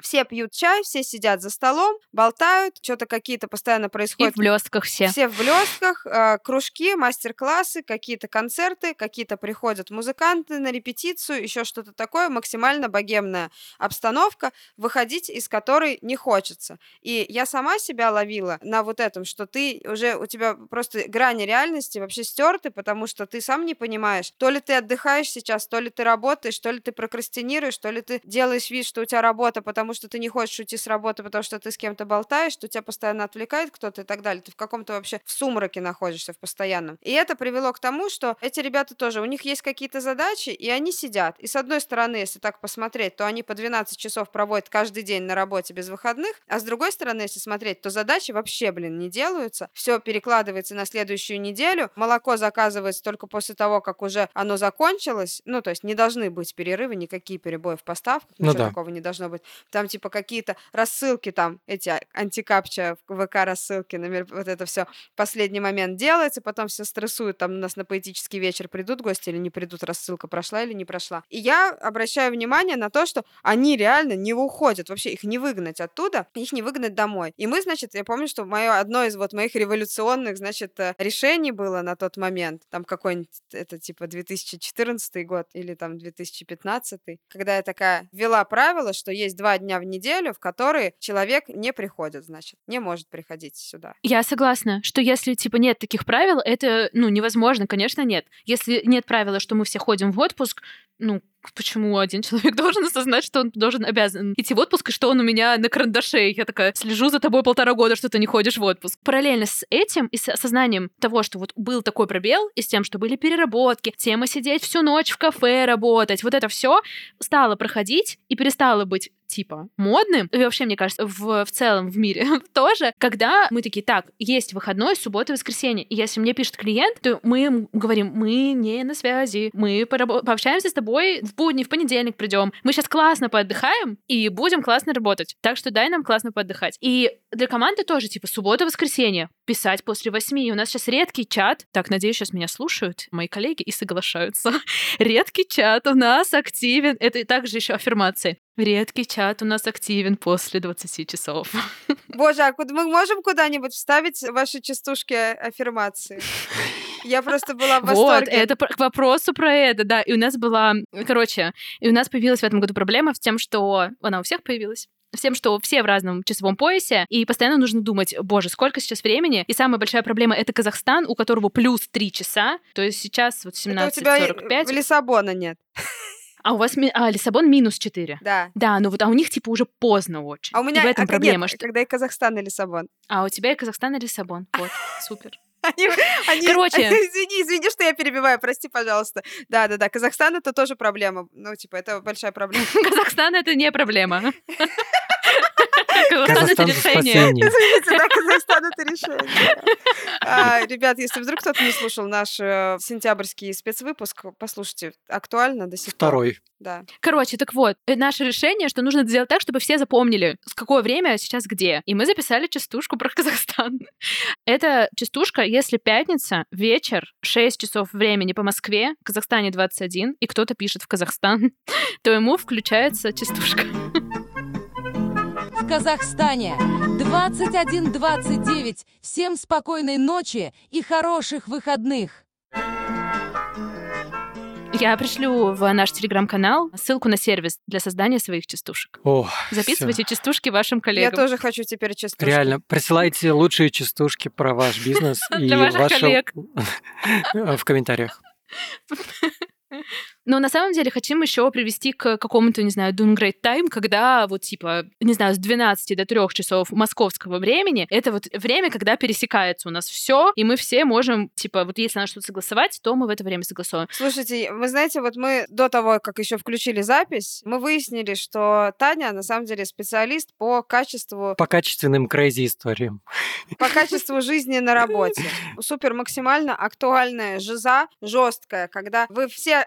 Speaker 2: Все пьют чай, все сидят за столом, болтают, что-то какие-то постоянно
Speaker 3: И
Speaker 2: происходят
Speaker 3: в блестках все.
Speaker 2: все в блестках, э, кружки, мастер-классы, какие-то концерты, какие-то приходят музыканты на репетицию, еще что-то такое, максимально богемная обстановка, выходить из которой не хочется. И я сама себя ловила на вот этом, что ты уже, у тебя просто грани реальности вообще стерты, потому что ты сам не понимаешь, то ли ты отдыхаешь сейчас, то ли ты работаешь, то ли ты прокрастинируешь, то ли ты делаешь вид, что у тебя работа, потому что ты не хочешь уйти с работы, потому что ты с кем-то болтаешь, что тебя постоянно отвлекает кто-то и так далее. Ты в каком-то вообще в сумраке находишься, в постоянном. И это привело к тому, что эти ребята тоже, у них есть какие-то задачи, и они сидят. И с одной стороны, если так посмотреть, то они по 12 часов проводят каждый день на работе без выходных, а с другой стороны, если смотреть, то задачи вообще, блин, не делаются. Все перекладывается на следующую неделю. Молоко заказывается только после того, как уже оно закончилось. Ну, то есть не должны быть перерывы, никакие перебои в поставках,
Speaker 1: Ну
Speaker 2: ничего
Speaker 1: да.
Speaker 2: такого не должно должно быть. Там типа какие-то рассылки там, эти а, антикапча, ВК рассылки, вот это все последний момент делается, потом все стрессуют, там у нас на поэтический вечер придут гости или не придут, рассылка прошла или не прошла. И я обращаю внимание на то, что они реально не уходят, вообще их не выгнать оттуда, их не выгнать домой. И мы, значит, я помню, что мое одно из вот моих революционных, значит, э, решений было на тот момент, там какой-нибудь, это типа 2014 год или там 2015, когда я такая ввела правило, что есть два дня в неделю, в которые человек не приходит, значит, не может приходить сюда.
Speaker 3: Я согласна, что если, типа, нет таких правил, это, ну, невозможно, конечно, нет. Если нет правила, что мы все ходим в отпуск, ну, почему один человек должен осознать, что он должен обязан идти в отпуск, и что он у меня на карандаше. Я такая, слежу за тобой полтора года, что ты не ходишь в отпуск. Параллельно с этим и с осознанием того, что вот был такой пробел, и с тем, что были переработки, тема сидеть всю ночь в кафе работать, вот это все стало проходить и перестало быть типа модным, и вообще, мне кажется, в, в целом в мире тоже, когда мы такие, так, есть выходной, суббота, воскресенье, и если мне пишет клиент, то мы говорим, мы не на связи, мы пообщаемся с тобой в будни, в понедельник придем, мы сейчас классно поотдыхаем и будем классно работать, так что дай нам классно поотдыхать. И для команды тоже, типа, суббота, воскресенье, писать после восьми, у нас сейчас редкий чат, так, надеюсь, сейчас меня слушают мои коллеги и соглашаются. редкий чат у нас активен, это также еще аффирмации. Редкий чат у нас активен после 20 часов.
Speaker 2: Боже, а мы можем куда-нибудь вставить ваши частушки аффирмации? Я просто была в восторге.
Speaker 3: Вот, это к вопросу про это, да. И у нас была, короче, и у нас появилась в этом году проблема с тем, что она у всех появилась с тем, что все в разном часовом поясе, и постоянно нужно думать, боже, сколько сейчас времени. И самая большая проблема — это Казахстан, у которого плюс 3 часа, то есть сейчас вот 17.45. Это у тебя
Speaker 2: Лиссабона нет.
Speaker 3: А у вас а, Лиссабон минус 4.
Speaker 2: Да.
Speaker 3: Да, ну вот, а у них типа уже поздно очень.
Speaker 2: А у меня
Speaker 3: и в этом
Speaker 2: а,
Speaker 3: проблема.
Speaker 2: Нет, что... когда и Казахстан и Лиссабон.
Speaker 3: А у тебя и Казахстан и Лиссабон. Вот, супер.
Speaker 2: Они, они,
Speaker 3: Короче.
Speaker 2: Извини, извини, что я перебиваю, прости, пожалуйста. Да, да, да. Казахстан это тоже проблема. Ну, типа, это большая проблема.
Speaker 3: Казахстан это не проблема.
Speaker 1: Казахстан это решение.
Speaker 2: Извините, да, Казахстан это решение. А, ребят, если вдруг кто-то не слушал наш э, сентябрьский спецвыпуск, послушайте, актуально до сих
Speaker 1: пор. Второй.
Speaker 2: Да.
Speaker 3: Короче, так вот, э, наше решение, что нужно сделать так, чтобы все запомнили, с какое время сейчас где. И мы записали частушку про Казахстан. Это частушка, если пятница, вечер, 6 часов времени по Москве, в Казахстане 21, и кто-то пишет в Казахстан, то ему включается частушка.
Speaker 5: В Казахстане 21.29. Всем спокойной ночи и хороших выходных.
Speaker 3: Я пришлю в наш телеграм-канал ссылку на сервис для создания своих частушек.
Speaker 1: О,
Speaker 3: Записывайте
Speaker 1: всё.
Speaker 3: частушки вашим коллегам.
Speaker 2: Я тоже хочу теперь частушки.
Speaker 1: Реально, присылайте лучшие частушки про ваш бизнес и
Speaker 3: ваших
Speaker 1: ваши
Speaker 3: коллег.
Speaker 1: в комментариях.
Speaker 3: Но на самом деле хотим еще привести к какому-то, не знаю, doing great time, когда вот типа, не знаю, с 12 до 3 часов московского времени, это вот время, когда пересекается у нас все, и мы все можем, типа, вот если надо что-то согласовать, то мы в это время согласовываем.
Speaker 2: Слушайте, вы знаете, вот мы до того, как еще включили запись, мы выяснили, что Таня на самом деле специалист по качеству...
Speaker 1: По качественным crazy историям.
Speaker 2: По качеству жизни на работе. Супер максимально актуальная жиза, жесткая, когда вы все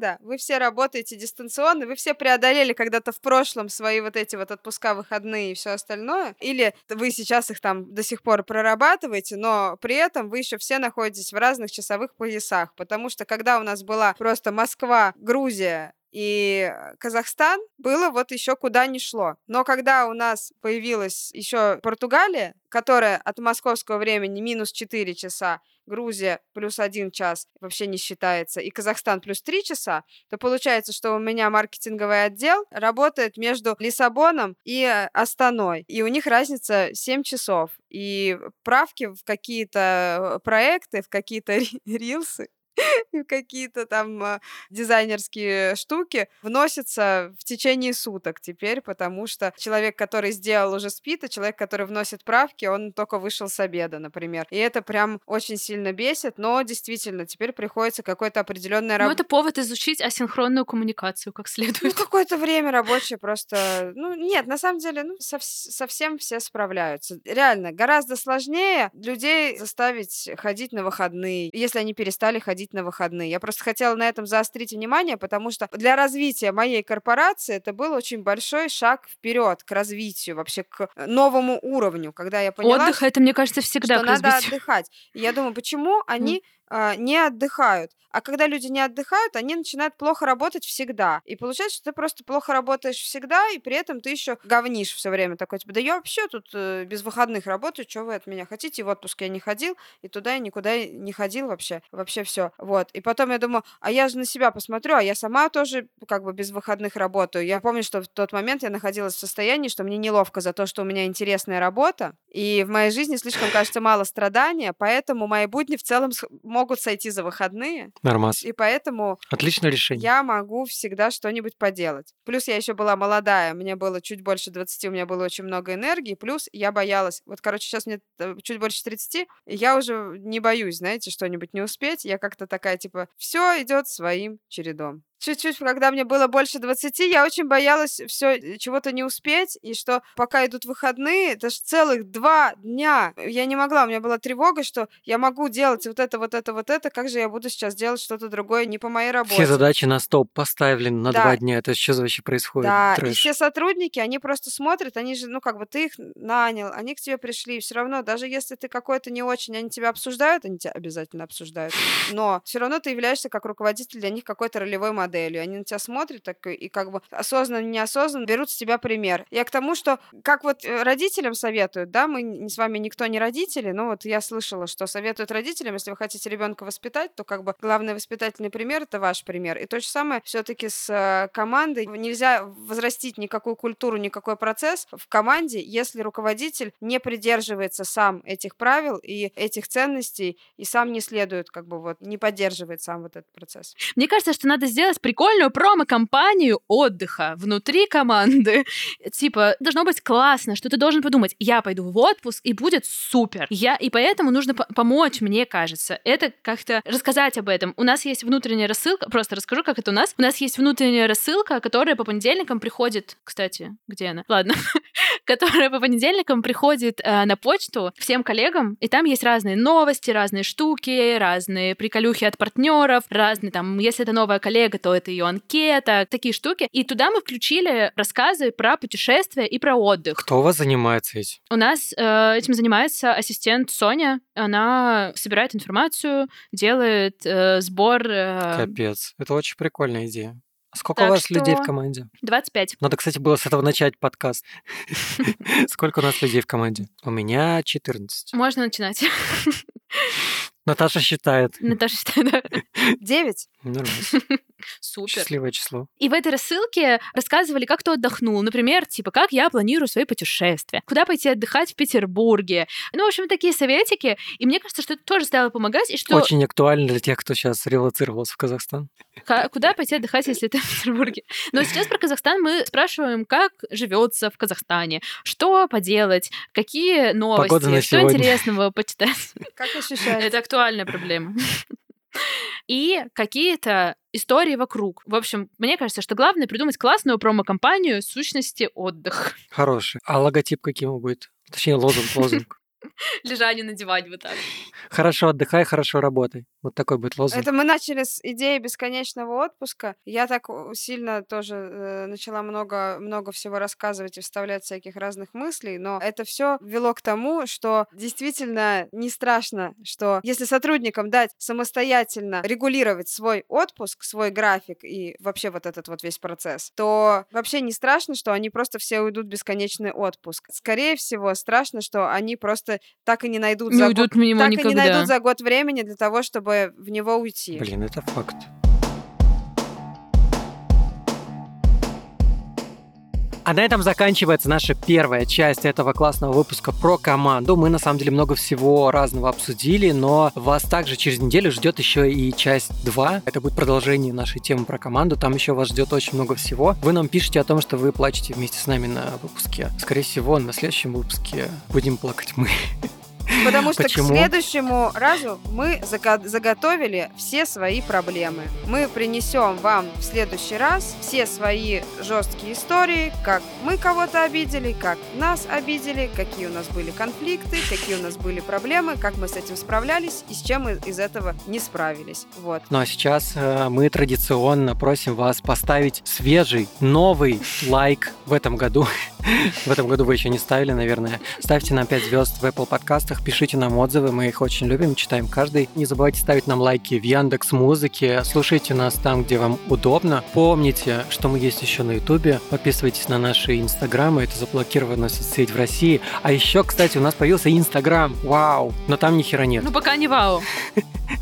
Speaker 2: команда, вы все работаете дистанционно, вы все преодолели когда-то в прошлом свои вот эти вот отпуска, выходные и все остальное, или вы сейчас их там до сих пор прорабатываете, но при этом вы еще все находитесь в разных часовых поясах, потому что когда у нас была просто Москва, Грузия, и Казахстан было вот еще куда ни шло. Но когда у нас появилась еще Португалия, которая от московского времени минус 4 часа, Грузия плюс 1 час вообще не считается, и Казахстан плюс 3 часа, то получается, что у меня маркетинговый отдел работает между Лиссабоном и Астаной, и у них разница 7 часов. И правки в какие-то э, проекты, в какие-то рилсы и какие-то там а, дизайнерские штуки вносятся в течение суток теперь, потому что человек, который сделал, уже спит, а человек, который вносит правки, он только вышел с обеда, например. И это прям очень сильно бесит, но действительно, теперь приходится какое-то определенное
Speaker 3: Ну, это повод изучить асинхронную коммуникацию как
Speaker 2: Ну,
Speaker 3: следует.
Speaker 2: какое-то время рабочее просто... Ну, нет, на самом деле, ну, сов- совсем все справляются. Реально, гораздо сложнее людей заставить ходить на выходные, если они перестали ходить ходить на выходные. Я просто хотела на этом заострить внимание, потому что для развития моей корпорации это был очень большой шаг вперед к развитию, вообще к новому уровню, когда я поняла,
Speaker 3: Отдых, это, мне кажется, всегда
Speaker 2: что надо отдыхать. И я думаю, почему они не отдыхают? А когда люди не отдыхают, они начинают плохо работать всегда. И получается, что ты просто плохо работаешь всегда, и при этом ты еще говнишь все время такой, типа, да я вообще тут э, без выходных работаю, что вы от меня хотите? И в отпуск я не ходил, и туда я никуда не ходил вообще. Вообще все. Вот. И потом я думаю, а я же на себя посмотрю, а я сама тоже как бы без выходных работаю. Я помню, что в тот момент я находилась в состоянии, что мне неловко за то, что у меня интересная работа, и в моей жизни слишком, кажется, мало страдания, поэтому мои будни в целом с- могут сойти за выходные,
Speaker 1: Нормас.
Speaker 2: и поэтому
Speaker 1: Отличное решение.
Speaker 2: я могу всегда что-нибудь поделать. Плюс я еще была молодая, мне было чуть больше 20, у меня было очень много энергии, плюс я боялась. Вот, короче, сейчас мне э, чуть больше 30, и я уже не боюсь, знаете, что-нибудь не успеть. Я как-то такая, типа, все идет своим чередом. Чуть-чуть, когда мне было больше 20, я очень боялась все чего-то не успеть, и что пока идут выходные, это же целых два дня. Я не могла, у меня была тревога, что я могу делать вот это, вот это, вот это, как же я буду сейчас делать что-то другое не по моей работе.
Speaker 1: Все задачи на стоп поставлены на
Speaker 2: Да.
Speaker 1: два дня. Это что вообще происходит?
Speaker 2: Да, и
Speaker 1: Трэш.
Speaker 2: все сотрудники, они просто смотрят, они же, ну, как бы ты их нанял, они к тебе пришли, все равно, даже если ты какой-то не очень, они тебя обсуждают, они тебя обязательно обсуждают, но все равно ты являешься как руководитель для них какой-то ролевой моделью. Они на тебя смотрят так, и как бы осознанно, неосознанно берут с тебя пример. Я к тому, что как вот э, родителям советуют, да, мы с вами никто не родители, но вот я слышала, что советуют родителям, если вы хотите ребенка воспитать, то как бы главный воспитательный пример это ваш пример. И то же самое все-таки с э, командой. Нельзя возрастить никакую культуру, никакой процесс в команде, если руководитель не придерживается сам этих правил и этих ценностей и сам не следует, как бы вот, не поддерживает сам вот этот процесс.
Speaker 3: Мне кажется, что надо сделать прикольную промо-компанию отдыха внутри команды. Типа, должно быть классно, что ты должен подумать, я пойду в отпуск, и будет супер. Я, и поэтому нужно по- помочь, мне кажется. Это как-то рассказать об этом. У нас есть внутренняя рассылка, просто расскажу, как это у нас. У нас есть внутренняя рассылка, которая по понедельникам приходит... Кстати, где она? Ладно. которая по понедельникам приходит э, на почту всем коллегам, и там есть разные новости, разные штуки, разные приколюхи от партнеров, разные там, если это новая коллега, то это ее анкета, такие штуки. И туда мы включили рассказы про путешествия и про отдых.
Speaker 1: Кто у вас занимается этим?
Speaker 3: У нас э, этим занимается ассистент Соня. Она собирает информацию, делает э, сбор э,
Speaker 1: Капец. Это очень прикольная идея. Сколько
Speaker 3: Так
Speaker 1: у вас людей в
Speaker 3: что-
Speaker 1: команде?
Speaker 3: 25.
Speaker 1: Надо, кстати, было с этого начать подкаст. Сколько у нас людей в команде? У меня 14.
Speaker 3: Можно начинать.
Speaker 1: Наташа считает.
Speaker 3: Наташа считает, да.
Speaker 2: Девять?
Speaker 1: Нормально.
Speaker 3: Супер.
Speaker 1: Счастливое число.
Speaker 3: И в этой рассылке рассказывали, как кто отдохнул. Например, типа, как я планирую свои путешествия. Куда пойти отдыхать в Петербурге. Ну, в общем, такие советики. И мне кажется, что это тоже стало помогать. И что
Speaker 1: Очень актуально для тех, кто сейчас релацировался в Казахстан.
Speaker 3: Куда пойти отдыхать, если ты в Петербурге. Но сейчас про Казахстан мы спрашиваем, как живется в Казахстане, что поделать, какие новости, что интересного почитать.
Speaker 2: Как ощущаете?
Speaker 3: Это актуальная проблема. И какие-то истории вокруг. В общем, мне кажется, что главное придумать классную промо-компанию сущности отдых.
Speaker 1: Хороший. А логотип каким будет? Точнее, лозунг, лозунг.
Speaker 3: Лежание на диване вот так.
Speaker 1: Хорошо отдыхай, хорошо работай. Вот такой будет лозунг.
Speaker 2: Это мы начали с идеи бесконечного отпуска. Я так сильно тоже э, начала много, много всего рассказывать и вставлять всяких разных мыслей, но это все вело к тому, что действительно не страшно, что если сотрудникам дать самостоятельно регулировать свой отпуск, свой график и вообще вот этот вот весь процесс, то вообще не страшно, что они просто все уйдут в бесконечный отпуск. Скорее всего, страшно, что они просто так и не найдут
Speaker 3: Не
Speaker 2: за
Speaker 3: уйдут
Speaker 2: год,
Speaker 3: мимо
Speaker 2: так и не
Speaker 3: никогда.
Speaker 2: найдут за год времени для того, чтобы в него уйти.
Speaker 1: Блин, это факт. А на этом заканчивается наша первая часть этого классного выпуска про команду. Мы на самом деле много всего разного обсудили, но вас также через неделю ждет еще и часть 2. Это будет продолжение нашей темы про команду. Там еще вас ждет очень много всего. Вы нам пишете о том, что вы плачете вместе с нами на выпуске. Скорее всего, на следующем выпуске будем плакать мы.
Speaker 2: Потому что
Speaker 1: Почему?
Speaker 2: к следующему разу мы заго- заготовили все свои проблемы. Мы принесем вам в следующий раз все свои жесткие истории, как мы кого-то обидели, как нас обидели, какие у нас были конфликты, какие у нас были проблемы, как мы с этим справлялись и с чем мы из этого не справились. Вот.
Speaker 1: Ну а сейчас э, мы традиционно просим вас поставить свежий, новый лайк в этом году. в этом году вы еще не ставили, наверное. Ставьте нам 5 звезд в Apple подкастах, пишите нам отзывы, мы их очень любим, читаем каждый. Не забывайте ставить нам лайки в Яндекс Музыке, слушайте нас там, где вам удобно. Помните, что мы есть еще на Ютубе, подписывайтесь на наши инстаграмы, это заблокированная соцсеть в России. А еще, кстати, у нас появился Инстаграм, вау, но там ни хера нет.
Speaker 3: Ну, пока не вау.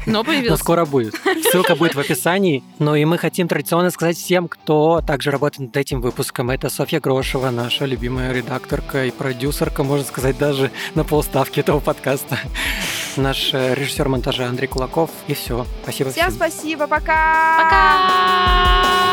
Speaker 3: Но
Speaker 1: Но
Speaker 3: появился.
Speaker 1: скоро будет. Ссылка будет в описании. Ну и мы хотим традиционно сказать всем, кто также работает над этим выпуском. Это Софья Грошева, наша любимая редакторка и продюсерка, можно сказать, даже на полставки этого подкаста. Наш э, режиссер монтажа Андрей Кулаков. И все. Спасибо
Speaker 2: Всем
Speaker 1: всем.
Speaker 2: спасибо, пока!
Speaker 3: Пока!